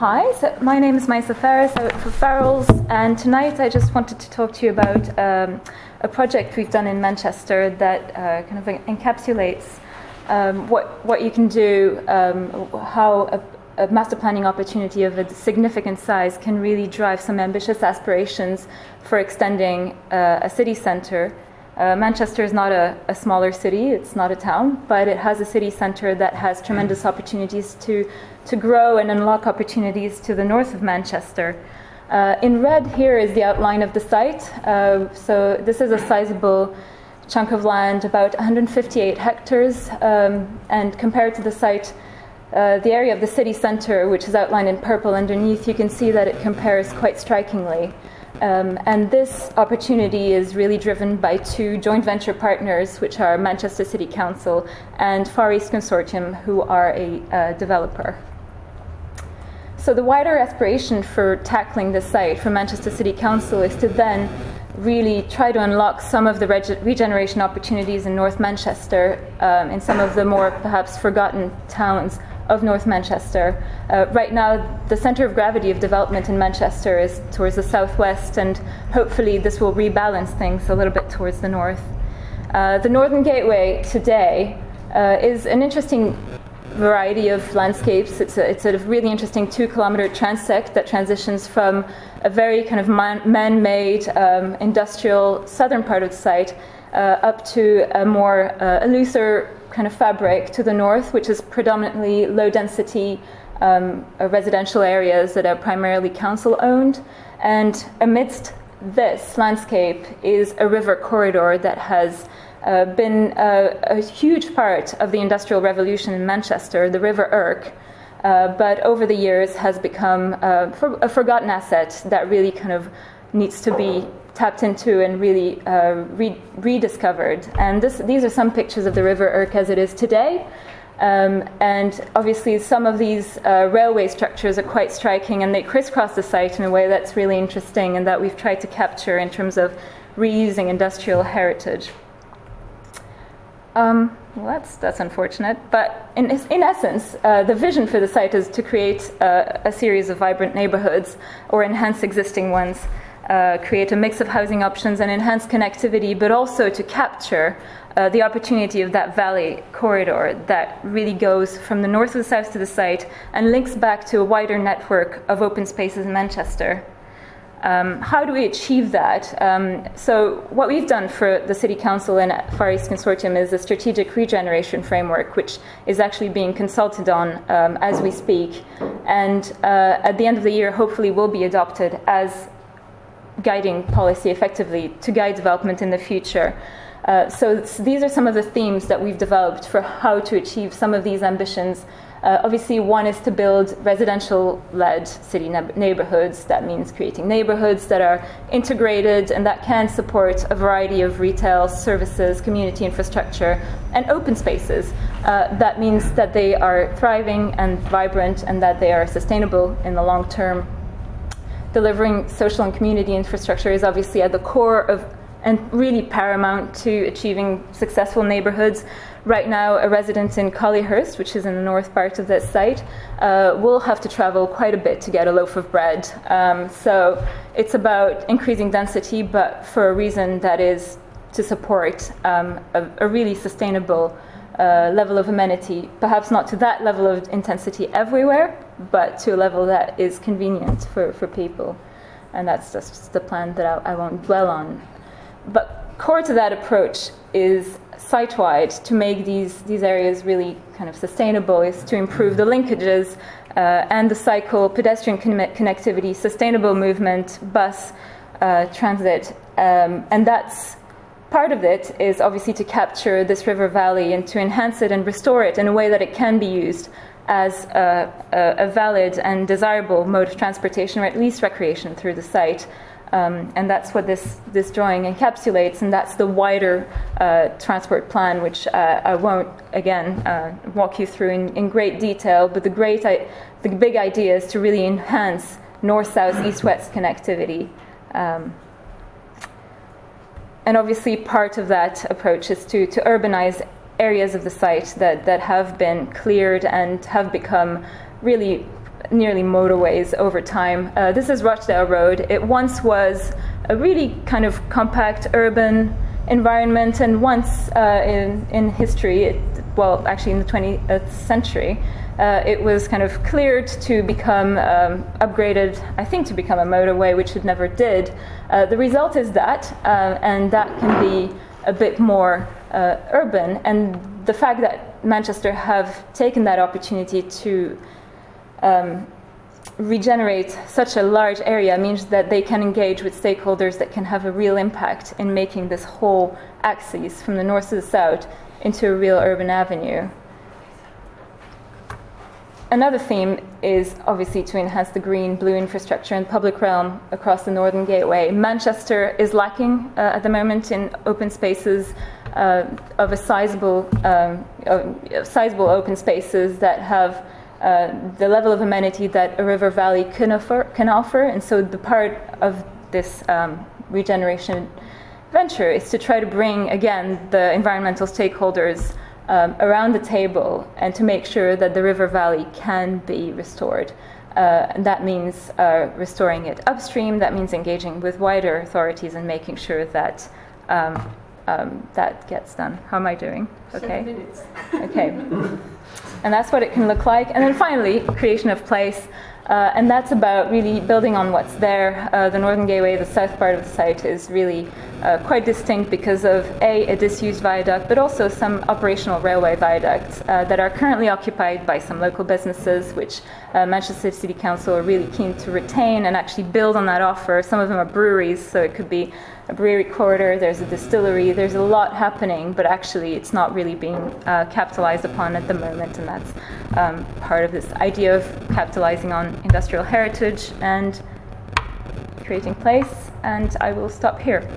hi, so my name is Maysa Phares. I work for Farrells, and tonight I just wanted to talk to you about um, a project we've done in Manchester that uh, kind of encapsulates um, what what you can do, um, how a, a, master planning opportunity of a significant size can really drive some ambitious aspirations for extending uh, a city centre uh, Manchester is not a, a, smaller city, it's not a town, but it has a city centre that has tremendous opportunities to, to grow and unlock opportunities to the north of Manchester. Uh, in red here is the outline of the site. Uh, so this is a sizable chunk of land, about 158 hectares, um, and compared to the site, uh, the area of the city centre, which is outlined in purple underneath, you can see that it compares quite strikingly. Um, and this opportunity is really driven by two joint venture partners, which are Manchester City Council and Far East Consortium, who are a uh, developer. So, the wider aspiration for tackling this site for Manchester City Council is to then really try to unlock some of the reg- regeneration opportunities in North Manchester, um, in some of the more perhaps forgotten towns of North Manchester. Uh, right now, the centre of gravity of development in Manchester is towards the southwest, and hopefully, this will rebalance things a little bit towards the north. Uh, the Northern Gateway today uh, is an interesting variety of landscapes. It's a, it's a really interesting two kilometer transect that transitions from a very kind of man made um, industrial southern part of the site up to a more uh, a looser kind of fabric to the north, which is predominantly low density um, uh, residential areas that are primarily council owned. And amidst this landscape is a river corridor that has uh, been a, a, huge part of the Industrial Revolution in Manchester, the River Irk. Uh, but over the years has become uh, for, a forgotten asset that really kind of needs to be tapped into and really uh, re- rediscovered. And this, these are some pictures of the River Irk as it is today. Um, and obviously, some of these uh, railway structures are quite striking and they crisscross the site in a way that's really interesting and that we've tried to capture in terms of reusing industrial heritage. Um, well, that's, that's unfortunate. But in, in essence, uh, the vision for the site is to create uh, a series of vibrant neighborhoods or enhance existing ones uh, create a mix of housing options and enhance connectivity, but also to capture uh, the opportunity of that valley corridor that really goes from the north to the south to the site and links back to a wider network of open spaces in Manchester. Um, how do we achieve that? Um, so, what we've done for the City Council and Far East Consortium is a strategic regeneration framework, which is actually being consulted on um, as we speak. And uh, at the end of the year, hopefully, will be adopted as guiding policy effectively to guide development in the future. Uh, so these are some of the themes that we've developed for how to achieve some of these ambitions. Uh, obviously, one is to build residential-led city ne- neighborhoods. That means creating neighborhoods that are integrated and that can support a variety of retail services, community infrastructure, and open spaces. Uh, that means that they are thriving and vibrant, and that they are sustainable in the long term delivering social and community infrastructure is obviously at the core of and really paramount to achieving successful neighborhoods. Right now, a resident in Collyhurst, which is in the north part of this site, uh, will have to travel quite a bit to get a loaf of bread. Um, so it's about increasing density, but for a reason that is to support um, a, a, really sustainable uh, level of amenity. Perhaps not to that level of intensity everywhere, but to a level that is convenient for, for people. And that's just the plan that I, I won't dwell on. But core to that approach is site wide to make these, these areas really kind of sustainable, is to improve the linkages uh, and the cycle, pedestrian con- connectivity, sustainable movement, bus, uh, transit. Um, and that's part of it is obviously to capture this river valley and to enhance it and restore it in a way that it can be used as a, a, a valid and desirable mode of transportation, or at least recreation through the site. Um, and that's what this, this drawing encapsulates, and that's the wider uh, transport plan, which uh, I won't again uh, walk you through in, in, great detail. But the great, I, the big idea is to really enhance north-south, east-west connectivity. Um, and obviously, part of that approach is to, to urbanize areas of the site that, that have been cleared and have become really nearly motorways over time. Uh, this is Rochdale Road. It once was a really kind of compact urban environment, and once uh, in, in history, it, well, actually in the 20th century, uh, it was kind of cleared to become um, upgraded, I think, to become a motorway, which it never did. Uh, the result is that, uh, and that can be a bit more uh, urban. And the fact that Manchester have taken that opportunity to um, regenerate such a large area means that they can engage with stakeholders that can have a real impact in making this whole axis from the north to the south into a real urban avenue. Another theme is obviously to enhance the green blue infrastructure and public realm across the Northern Gateway. Manchester is lacking uh, at the moment in open spaces uh, of a sizable, um, sizable open spaces that have uh, the level of amenity that a river valley can offer, can offer. And so the part of this um, regeneration venture is to try to bring, again, the environmental stakeholders um, around the table and to make sure that the river valley can be restored. Uh, and that means uh, restoring it upstream, that means engaging with wider authorities and making sure that um, um, that gets done. How am I doing? Okay. okay. And that's what it can look like. And then finally, creation of place. Uh, and that's about really building on what's there. Uh, the Northern Gateway, the south part of the site, is really uh, quite distinct because of A, a disused viaduct, but also some operational railway viaducts uh, that are currently occupied by some local businesses, which uh, Manchester City Council are really keen to retain and actually build on that offer. Some of them are breweries, so it could be a brewery corridor, there's a distillery, there's a lot happening, but actually it's not really being uh, capitalized upon at the moment, and that's um, part of this idea of capitalizing on industrial heritage and creating place. And I will stop here.